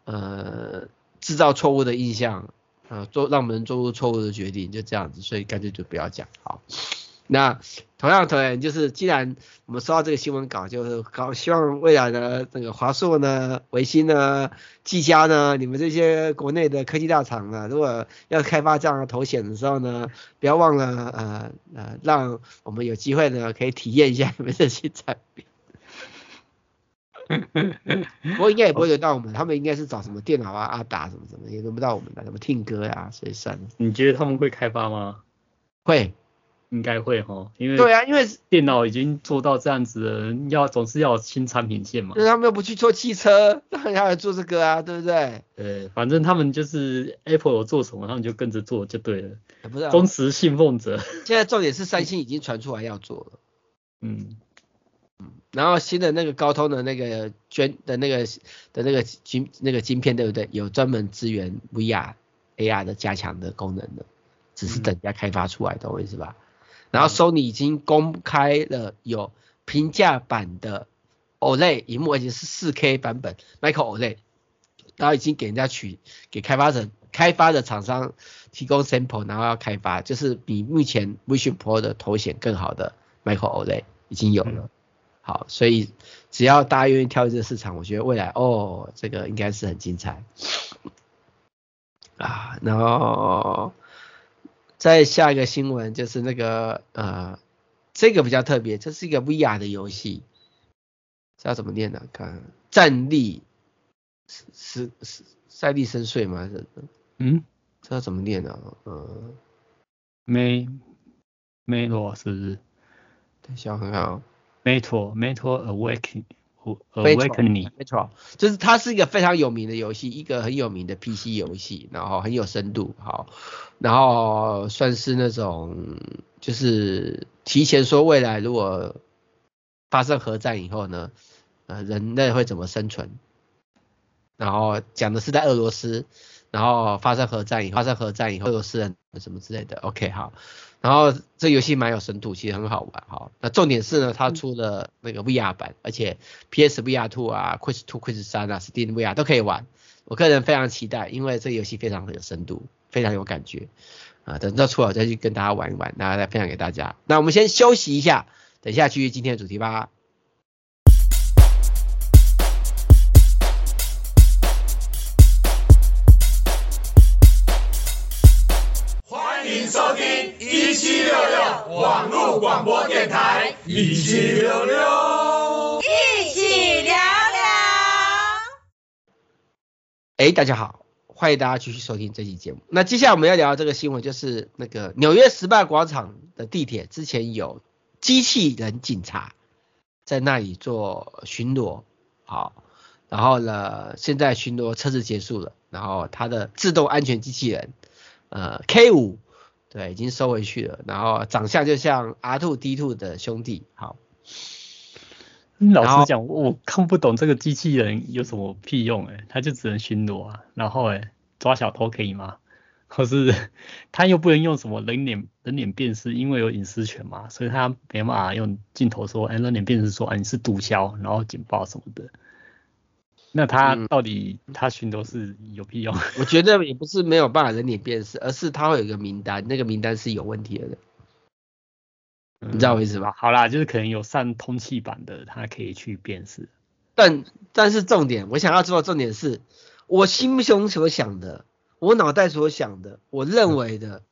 呃，制造错误的印象，呃，做让我们做出错误的决定，就这样子，所以干脆就不要讲，好。那同样，同样就是，既然我们收到这个新闻稿，就是搞希望未来的这个华硕呢、维新呢、技嘉呢，你们这些国内的科技大厂呢，如果要开发这样的头衔的时候呢，不要忘了呃呃，让我们有机会呢可以体验一下你们这些产品。<laughs> 不过应该也不会轮到我们，他们应该是找什么电脑啊、阿达什么什么，也轮不到我们的，什么听歌呀，所以算了。你觉得他们会开发吗？会。应该会哈，因为对啊，因为电脑已经做到这样子了，要总是要有新产品线嘛。那他们又不去做汽车，<laughs> 那还要做这个啊，对不对？对，反正他们就是 Apple 有做什么，他们就跟着做就对了。不是、啊、忠实信奉者。现在重点是三星已经传出来要做了。嗯嗯，然后新的那个高通的那个捐的那个的那个晶那个晶片，对不对？有专门支援 VR AR 的加强的功能的，只是等人家开发出来，懂我意思吧？然后 Sony 已经公开了有平价版的 OLED 屏幕，而且是 4K 版本 Micro OLED，然后已经给人家取给开发者开发的厂商提供 sample，然后要开发，就是比目前 Vision Pro 的头显更好的 Micro OLED 已经有了。好，所以只要大家愿意跳入这个市场，我觉得未来哦，这个应该是很精彩啊。然后。再下一个新闻就是那个呃，这个比较特别，这是一个 VR 的游戏，这要怎么念呢？看，战力是是赛利深邃吗？是嗯，这要怎么念呢？呃，May Metro 是不是？等一下我看看啊，Metro Metro Awakening。Awakening Metro 就是它是一个非常有名的游戏，一个很有名的 PC 游戏，然后很有深度，好，然后算是那种就是提前说未来如果发生核战以后呢，呃，人类会怎么生存，然后讲的是在俄罗斯，然后发生核战以后，发生核战以后，俄罗斯人什么之类的，OK 好。然后这游戏蛮有深度，其实很好玩哈。那重点是呢，它出了那个 VR 版，而且 PS VR Two 啊、Quest Two、Quest 三啊、Steam VR 都可以玩。我个人非常期待，因为这游戏非常的有深度，非常有感觉啊。等到出了再去跟大家玩一玩，然后再分享给大家。那我们先休息一下，等一下继续今天的主题吧。哎，大家好，欢迎大家继续收听这期节目。那接下来我们要聊的这个新闻，就是那个纽约时报广场的地铁之前有机器人警察在那里做巡逻，好，然后呢，现在巡逻测试结束了，然后它的自动安全机器人，呃，K 五。对，已经收回去了。然后长相就像 R2-D2 的兄弟。好，<laughs> 老实讲，我看不懂这个机器人有什么屁用哎，他就只能巡逻啊。然后哎，抓小偷可以吗？可是他又不能用什么人脸人脸辨识，因为有隐私权嘛，所以他没办法用镜头说，哎，人脸辨识说，哎，你是毒枭，然后警报什么的。那他到底他巡逻是有屁用？我觉得也不是没有办法人脸辨识，而是他会有一个名单，那个名单是有问题的人。你知道我意思吧？好啦，就是可能有上通气版的，他可以去辨识。但但是重点，我想要知道重点是，我心胸所想的，我脑袋所想的，我认为的，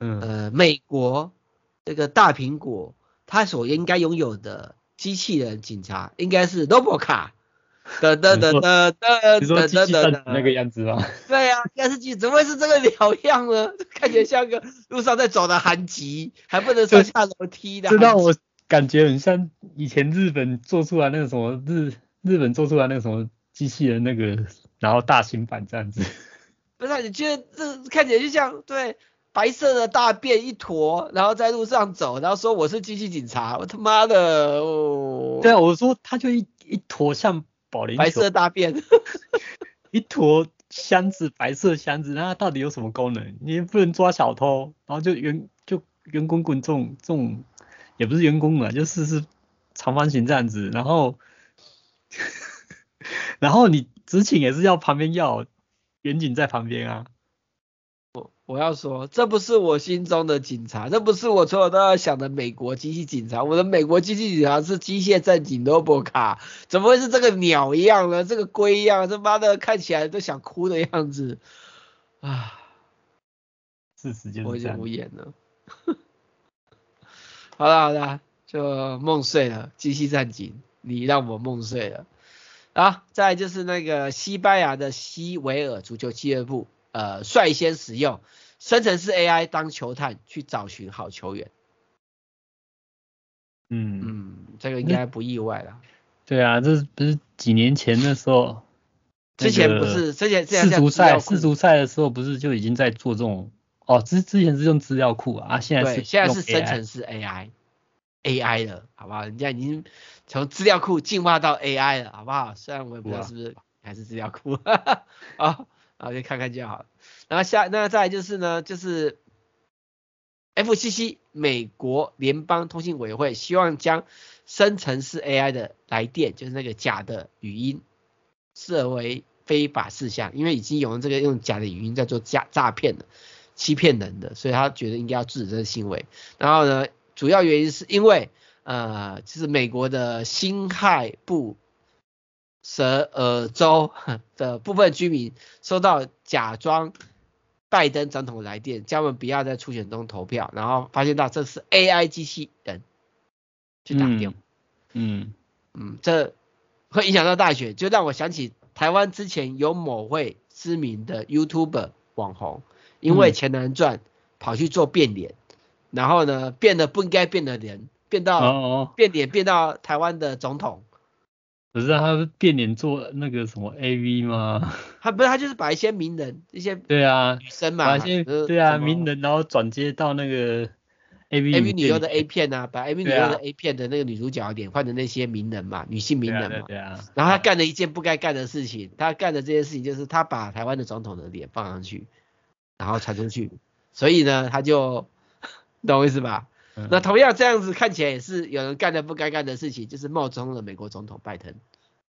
嗯呃，美国这个大苹果，它所应该拥有的机器人警察，应该是 Robocar。等等等等等等等那个样子吗？<laughs> 对啊电视机怎么会是这个鸟样呢？看起来像个路上在走的韩吉还不能上下楼梯的知道我感觉很像以前日本做出来那个什么日日本做出来那个什么机器人那个然后大型版这样子。<laughs> 不是你觉得这看起来就像对白色的大便一坨然后在路上走然后说我是机器警察我他妈的哦。对啊我说他就一一坨像白色大便，<laughs> 一坨箱子，白色箱子，那它到底有什么功能？你也不能抓小偷，然后就圆就圆滚滚这种这种，也不是圆滚滚，就是是长方形这样子，然后 <laughs> 然后你执勤也是要旁边要远景在旁边啊。我要说，这不是我心中的警察，这不是我从小都要想的美国机器警察。我的美国机器警察是机械战警 Robocar，怎么会是这个鸟一样呢？这个龟一样，这妈的看起来都想哭的样子啊！事实就是我已经无言了。<laughs> 好了好了，就梦碎了，机器战警，你让我梦碎了。啊，再来就是那个西班牙的西维尔足球俱乐部。呃，率先使用生成式 AI 当球探去找寻好球员。嗯嗯，这个应该不意外了。对啊，这是不是几年前的时候？之前不是之前世足赛世足赛的时候不是就已经在做这种？哦，之之前是用资料库啊，现在是现在是生成式 AI AI 了，好不好？人家已经从资料库进化到 AI 了，好不好？虽然我也不知道是不是还是资料库，<laughs> 啊。啊，就看看就好了。然后下，那再就是呢，就是 FCC 美国联邦通信委员会希望将生成式 AI 的来电，就是那个假的语音，设为非法事项，因为已经有人这个用假的语音在做诈诈骗的、欺骗人的，所以他觉得应该要制止这个行为。然后呢，主要原因是因为呃，就是美国的辛亥部。舍尔州的部分居民收到假装拜登总统来电，叫他们不要在初选中投票，然后发现到这是 AI 机器人去打电话。嗯嗯，这会影响到大选，就让我想起台湾之前有某位知名的 YouTuber 网红，因为钱难赚，跑去做变脸，然后呢变得不应该变的人，变到变脸变到台湾的总统。可是他变脸做那个什么 AV 吗？他不是，他就是把一些名人一些对啊女生嘛，把一些对啊名人，然后转接到那个 AV AV 女优的 A 片啊，把 AV 女优的 A 片的那个女主角脸换成那些名人嘛，女性名人嘛。对啊。对啊然后他干了一件不该干的事情，他干的这件事情就是他把台湾的总统的脸放上去，然后传出去，所以呢他就懂我意思吧？嗯、那同样这样子看起来也是有人干了不该干的事情，就是冒充了美国总统拜登。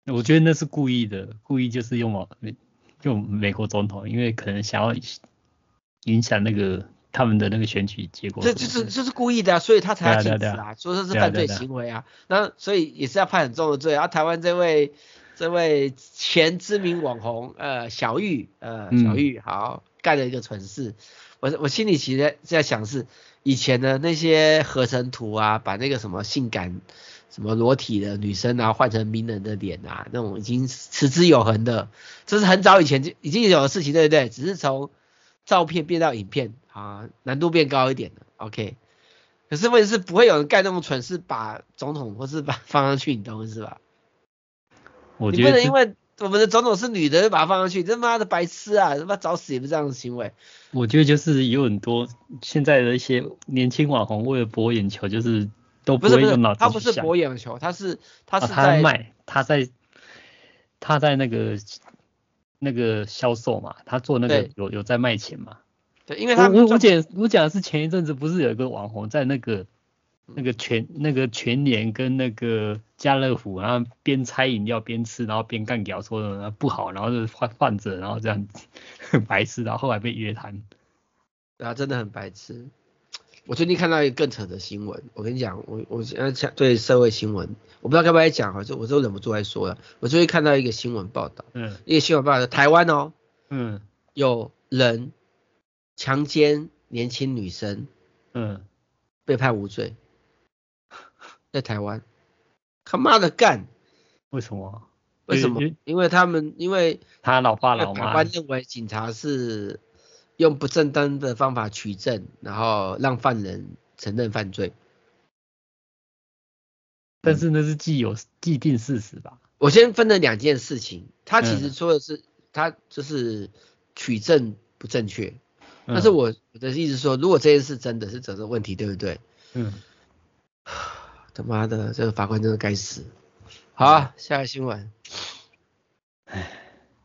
我觉得那是故意的，故意就是用用美国总统，因为可能想要影响那个他们的那个选举结果。这就是就是故意的啊，所以他才要禁止啊，说这是犯罪行为啊。那所以也是要判很重的罪啊。台湾这位这位前知名网红呃小玉呃小玉好干了一个蠢事，我我心里其实在想是。以前的那些合成图啊，把那个什么性感、什么裸体的女生啊换成名人的脸啊，那种已经持之有恒的，这是很早以前就已经有的事情，对不对？只是从照片变到影片啊，难度变高一点了。OK，可是问题是不会有人干那种蠢事，把总统或是把放上去，你懂是吧？我觉得你不能因为。我们的总统是女的，就把她放上去，他妈的白痴啊！他妈找死也不是这样的行为。我觉得就是有很多现在的一些年轻网红为了博眼球，就是都不会用脑子。他不是博眼球，他是他是在、卖，他在他在那个那个销售嘛，他做那个有有在卖钱嘛。对，因为他我我讲我讲的是前一阵子不是有一个网红在那个。那个全那个全年跟那个家乐福，然后边拆饮料边吃，然后边干屌说的不好，然后就换换着，然后这样子很 <laughs> 白痴，然后后来被约谈。对啊，真的很白痴。我最近看到一个更扯的新闻，我跟你讲，我我现在讲对社会新闻，我不知道该不该讲啊，就我都忍不住来说了。我最近看到一个新闻报道，嗯，一个新闻报道，台湾哦，嗯，有人强奸年轻女生，嗯，被判无罪。在台湾，他妈的干！为什么？为什么？因为他们因为他老爸老妈，台湾认为警察是用不正当的方法取证，然后让犯人承认犯罪。但是那是既有既定事实吧？我先分了两件事情，他其实说的是、嗯、他就是取证不正确，但是我我的意思是说，如果这件事真的是责任问题，对不对？嗯。<laughs> 他妈的，这个法官真的该死！好、啊，下个新闻。唉，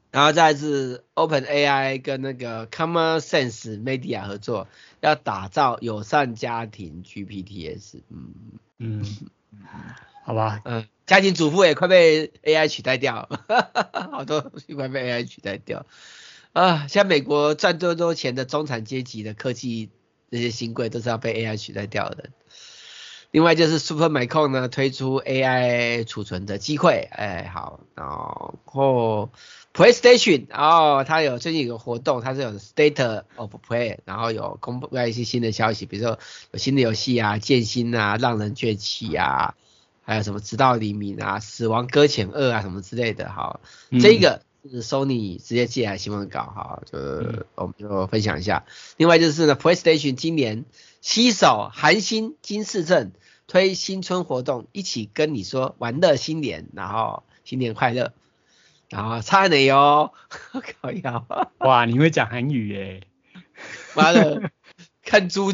然后再是 Open AI 跟那个 Common Sense Media 合作，要打造友善家庭 GPTs。嗯嗯，好吧。嗯，家庭主妇也快被 AI 取代掉，<laughs> 好多东西快被 AI 取代掉。啊，像美国赚多多钱的中产阶级的科技那些新贵，都是要被 AI 取代掉的。另外就是 Supermicro 呢推出 AI 储存的机会，哎好，然后 PlayStation，然后它有最近有个活动，它是有 State of Play，然后有公布一些新的消息，比如说有新的游戏啊，剑心啊，让人崛起啊，还有什么直到黎明啊，死亡搁浅二啊什么之类的，好，嗯、这个是 Sony 直接寄来新闻稿，好，就我们就分享一下。另外就是呢，PlayStation 今年携手韩星金世正。推新春活动，一起跟你说玩乐新年，然后新年快乐，然后差你哟，<laughs> 靠腰，哇，你会讲韩语耶？妈的，<laughs> 看猪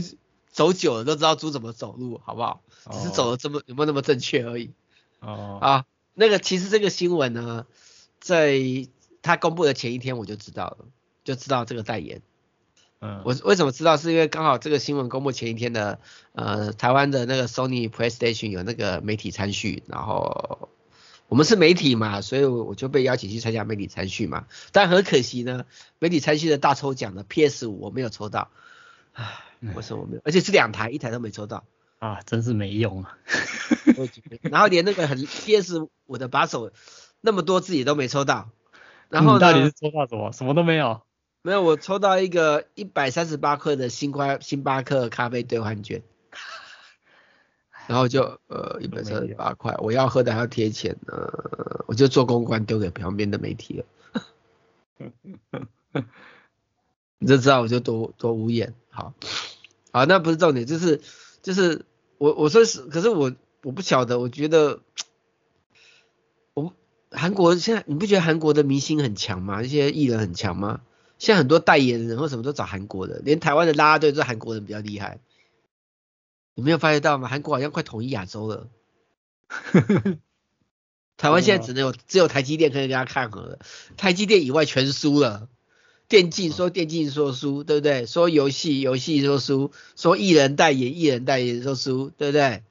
走久了都知道猪怎么走路，好不好？只是走的这么有没有那么正确而已。哦，啊，那个其实这个新闻呢，在他公布的前一天我就知道了，就知道这个代言。嗯，我为什么知道？是因为刚好这个新闻公布前一天的，呃，台湾的那个 Sony PlayStation 有那个媒体参叙，然后我们是媒体嘛，所以我就被邀请去参加媒体参叙嘛。但很可惜呢，媒体参叙的大抽奖的 PS 五我没有抽到，唉，为什么我没有？而且是两台，一台都没抽到啊，真是没用啊。然后连那个很 PS 五的把手那么多自己都没抽到，然后呢，到底是抽到什么？什么都没有。没有，我抽到一个一百三十八克的星巴星巴克咖啡兑换券，<laughs> 然后就呃一百三十八块，我要喝的还要贴钱呢，呃，我就做公关丢给旁边的媒体了。<laughs> 你就知道我就多多无言。好，好，那不是重点，就是就是我我说是，可是我我不晓得，我觉得我韩国现在你不觉得韩国的明星很强吗？那些艺人很强吗？现在很多代言人或什么都找韩国的，连台湾的啦啦队都是韩国人比较厉害。你没有发觉到吗？韩国好像快统一亚洲了。<laughs> 台湾现在只能有只有台积电可以跟他抗衡了，台积电以外全输了。电竞说电竞说输，对不对？说游戏游戏说输，说艺人代言艺人代言说输，对不对？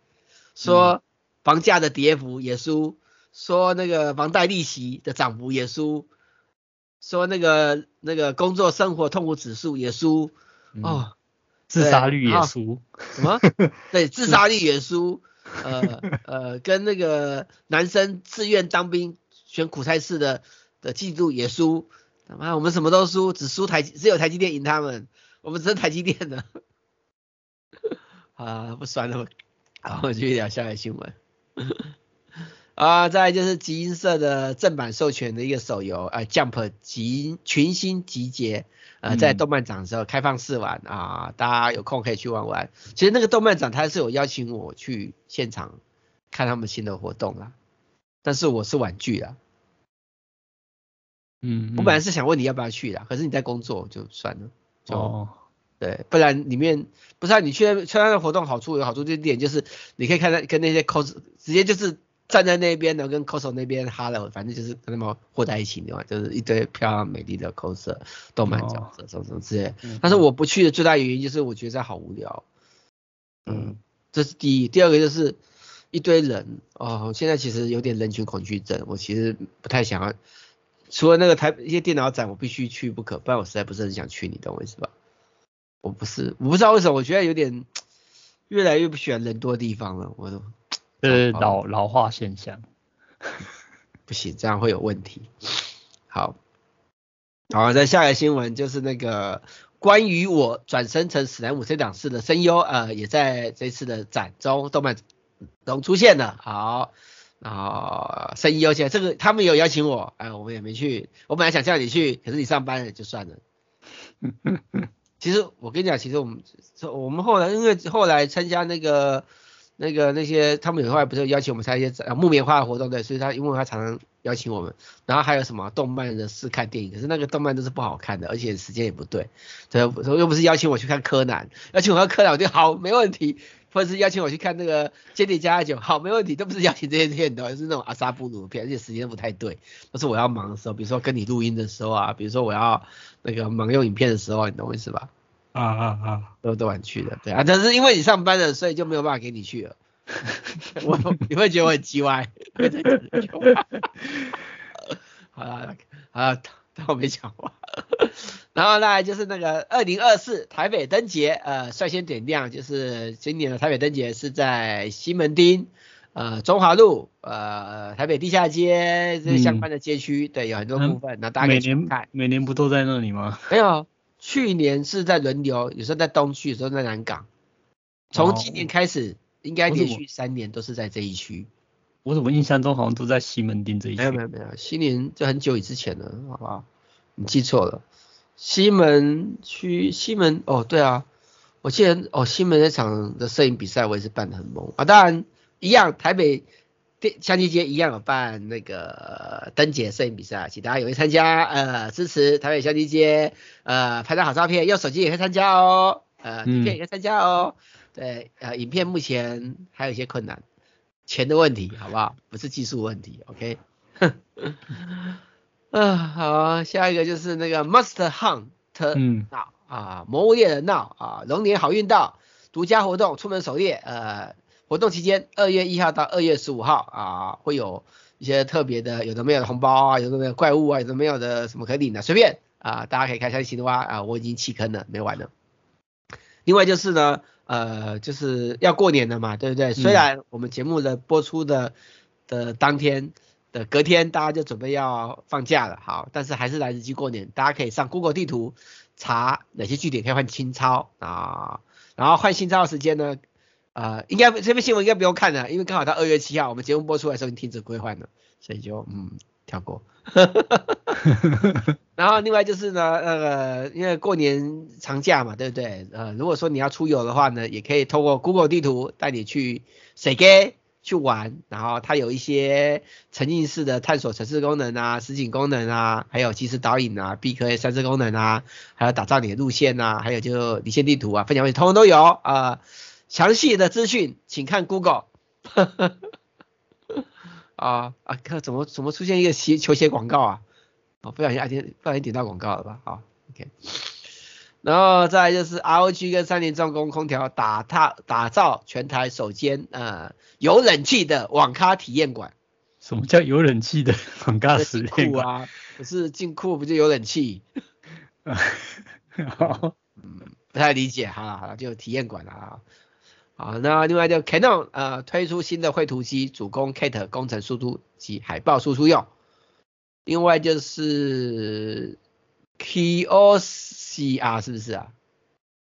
说房价的跌幅也输，说那个房贷利息的涨幅也输。说那个那个工作生活痛苦指数也输、嗯、哦，自杀率也输，什么？对，<laughs> 自杀率也输，呃 <laughs> 呃，跟那个男生自愿当兵选苦差事的的进度也输，他妈我们什么都输，只输台只有台积电赢他们，我们只是台积电的，<laughs> 啊不酸了，好，我继续聊下一个新闻。啊，再来就是集英社的正版授权的一个手游，呃，Jump 集群星集结，呃，在动漫展的时候开放试玩啊，大家有空可以去玩玩。其实那个动漫展他是有邀请我去现场看他们新的活动啦，但是我是婉拒了。嗯，我本来是想问你要不要去的，可是你在工作就算了。就哦。对，不然里面不是啊，你去参加的活动好处有好处，这点就是你可以看到跟那些 cos 直接就是。站在那边的，跟 coser 那边哈喽，反正就是跟他们混在一起的嘛，就是一堆漂亮美丽的 coser 动漫角色什么什么之类。但是我不去的最大原因就是我觉得这好无聊。嗯，这是第一，第二个就是一堆人哦，现在其实有点人群恐惧症，我其实不太想要，除了那个台一些电脑展我必须去不可，不然我实在不是很想去，你懂我意思吧？我不是，我不知道为什么，我觉得有点越来越不喜欢人多的地方了，我都。是老老化现象，<laughs> 不行，这样会有问题。好，好，再下一个新闻就是那个关于我转生成史莱姆这档事的声优，呃，也在这次的展中动漫中出现了。好，然后声优现在这个他们有邀请我，哎，我们也没去。我本来想叫你去，可是你上班了就算了。<laughs> 其实我跟你讲，其实我们我们后来因为后来参加那个。那个那些他们有后来不是邀请我们参加一些木棉花的活动对，所以他因为他常常邀请我们，然后还有什么动漫的试看电影，可是那个动漫都是不好看的，而且时间也不对，对，又不是邀请我去看柯南，邀请我看柯南我就好没问题，或者是邀请我去看那个间谍家家酒好没问题，都不是邀请这些片的，是那种阿萨布鲁片，而且时间不太对，都是我要忙的时候，比如说跟你录音的时候啊，比如说我要那个忙用影片的时候，你懂我意思吧？啊啊啊，都都晚去的，对啊，但是因为你上班了，所以就没有办法给你去了。<laughs> 我你会觉得我很叽歪，<laughs> 好了好了，当我没讲话。<laughs> 然后呢，就是那个二零二四台北灯节，呃，率先点亮，就是今年的台北灯节是在西门町，呃，中华路，呃，台北地下街这些相关的街区，嗯、对，有很多部分，那、嗯、大家可以去看。每年不都在那里吗？没有。去年是在轮流，有时候在东区，有时候在南港。从今年开始，应该连续三年都是在这一区。我怎么印象中好像都在西门町这一区？没有没有没有，西门就很久以之前了，好不好？你记错了，西门区西门哦，对啊，我记得哦，西门那场的摄影比赛我也是办得很猛啊，当然一样，台北。电相机街一样有办那个灯节摄影比赛，请大家踊跃参加，呃，支持台北相机街，呃，拍张好照片，用手机也可以参加哦，呃，影片也可以参加哦，对，呃，影片目前还有一些困难，钱的问题，好不好？不是技术问题，OK，哼，<laughs> 啊，好，下一个就是那个 Monster Hunt，嗯，啊，魔物猎人闹啊，龙年好运到，独家活动，出门狩猎，呃。活动期间，二月一号到二月十五号啊，会有一些特别的，有的没有的红包啊，有的没有怪物啊，有的没有的什么可以领的，随便啊，大家可以开开心的话啊，我已经弃坑了，没玩了。另外就是呢，呃，就是要过年了嘛，对不对？虽然我们节目的播出的的当天的的隔天，大家就准备要放假了，好，但是还是来得及过年，大家可以上 Google 地图查哪些据点可以换新钞啊，然后换新钞的时间呢，呃，应该这篇新闻应该不用看了，因为刚好到二月七号，我们节目播出来的时候已经停止归换了，所以就嗯跳过。<laughs> 然后另外就是呢，那个因为过年长假嘛，对不对？呃，如果说你要出游的话呢，也可以透过 Google 地图带你去谁给去玩，然后它有一些沉浸式的探索城市功能啊、实景功能啊，还有即时导引啊、必可三 C 功能啊，还有打造你的路线啊，还有就离线地图啊，分享会通通都有啊。呃，详细的资讯请看 Google。<laughs> 啊啊！看怎么怎么出现一个鞋球鞋广告啊？哦，不小心按点不小心点到广告了吧？好，OK。然后再来就是 ROG 跟三菱重工空调打套打造全台首间呃有冷气的网咖体验馆。什么叫有冷气的网咖体验馆 <laughs> 啊？不是进库不就有冷气？<laughs> 好，嗯，不太理解。好了好了，就体验馆了啊。好，那另外就 Canon 呃推出新的绘图机，主攻 Cat 工程输出及海报输出用。另外就是 Kyocera 是不是啊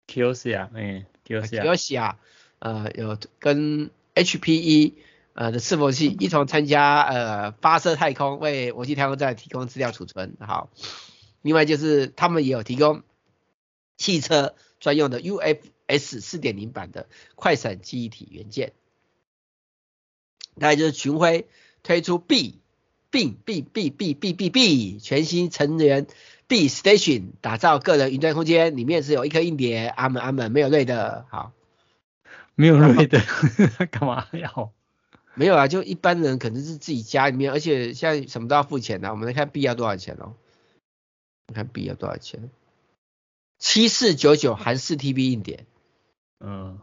？Kyocera，嗯，Kyocera，呃有跟 HPE 呃的伺服器一同参加呃发射太空，为国际太空站提供资料储存。好，另外就是他们也有提供汽车专用的 UF。S 四点零版的快闪记忆体元件，那也就是群晖推出 B B B B B B B B 全新成员 B Station，打造个人云端空间，里面是有一颗硬碟，阿门阿门，没有锐的，好，<laughs> 没有锐的，<laughs> 干嘛要？没有啊，就一般人可能是自己家里面，而且现在什么都要付钱的，我们来看 B 要多少钱哦，看 B 要多少钱，七四九九含四 TB 硬碟。嗯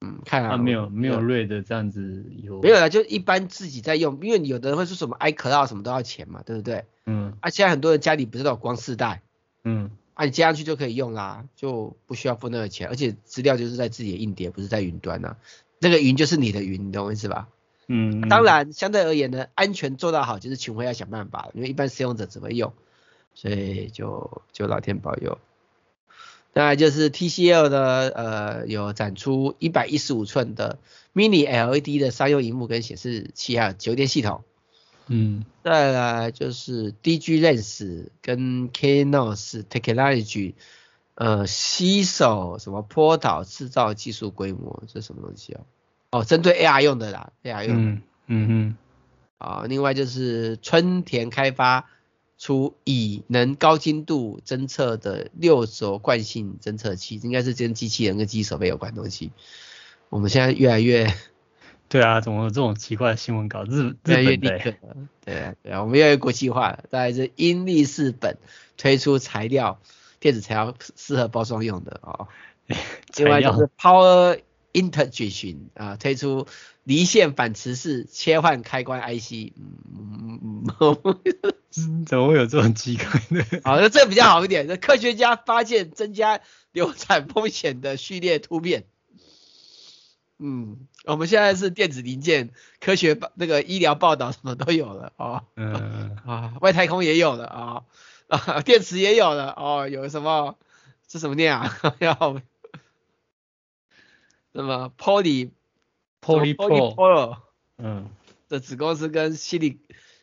嗯，看啊，没有没有瑞的这样子有没有啊？就一般自己在用，因为有的人会说什么 iCloud 什么都要钱嘛，对不对？嗯，啊，现在很多人家里不是都有光四代，嗯，啊，你接上去就可以用啦，就不需要付那个钱，而且资料就是在自己的硬碟，不是在云端啊。那个云就是你的云，你懂我意思吧？嗯，当然相对而言呢，安全做到好就是群晖要想办法，因为一般使用者只会用，所以就就老天保佑。那就是 TCL 的呃有展出一百一十五寸的 Mini LED 的商用荧幕跟显示器还有酒店系统，嗯，再来就是 DG Lens 跟 Keynote Technology 呃携手什么波导制造技术规模，这是什么东西啊？哦，针对 AR 用的啦，AR 用的，嗯嗯嗯，啊，另外就是春田开发。出以能高精度侦测的六轴惯性侦测器，应该是跟机器人跟机手臂有关的东西。我们现在越来越，<laughs> 对啊，怎么有这种奇怪的新闻稿？日越来越立刻，对啊对啊，我们越来越国际化了。大概是英利士本推出材料，电子材料适合包装用的哦。<laughs> 另外就是 Power Integrations 啊，推出离线反磁式切换开关 IC。嗯嗯嗯。怎么会有这种机关呢？<laughs> 好，那这个比较好一点。那科学家发现增加流产风险的序列突变。嗯，我们现在是电子零件科学报那个医疗报道什么都有了哦。嗯啊，外太空也有了啊啊，电池也有了哦。有什么？这什么念啊？<laughs> 要什么 Poly Poly Poly 嗯的子公司跟西里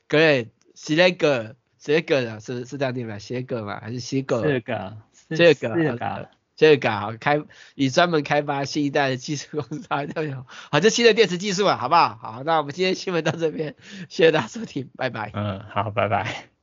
格雷。西雷格，西雷格啊，是是这样念吗？西格吗？还是西格？这个，这个，这个，这个开以专门开发新一代的技术公司啊，都有。好，这新的电池技术啊，好不好？好，那我们今天新闻到这边，谢谢大家收听，拜拜。嗯，好，拜拜。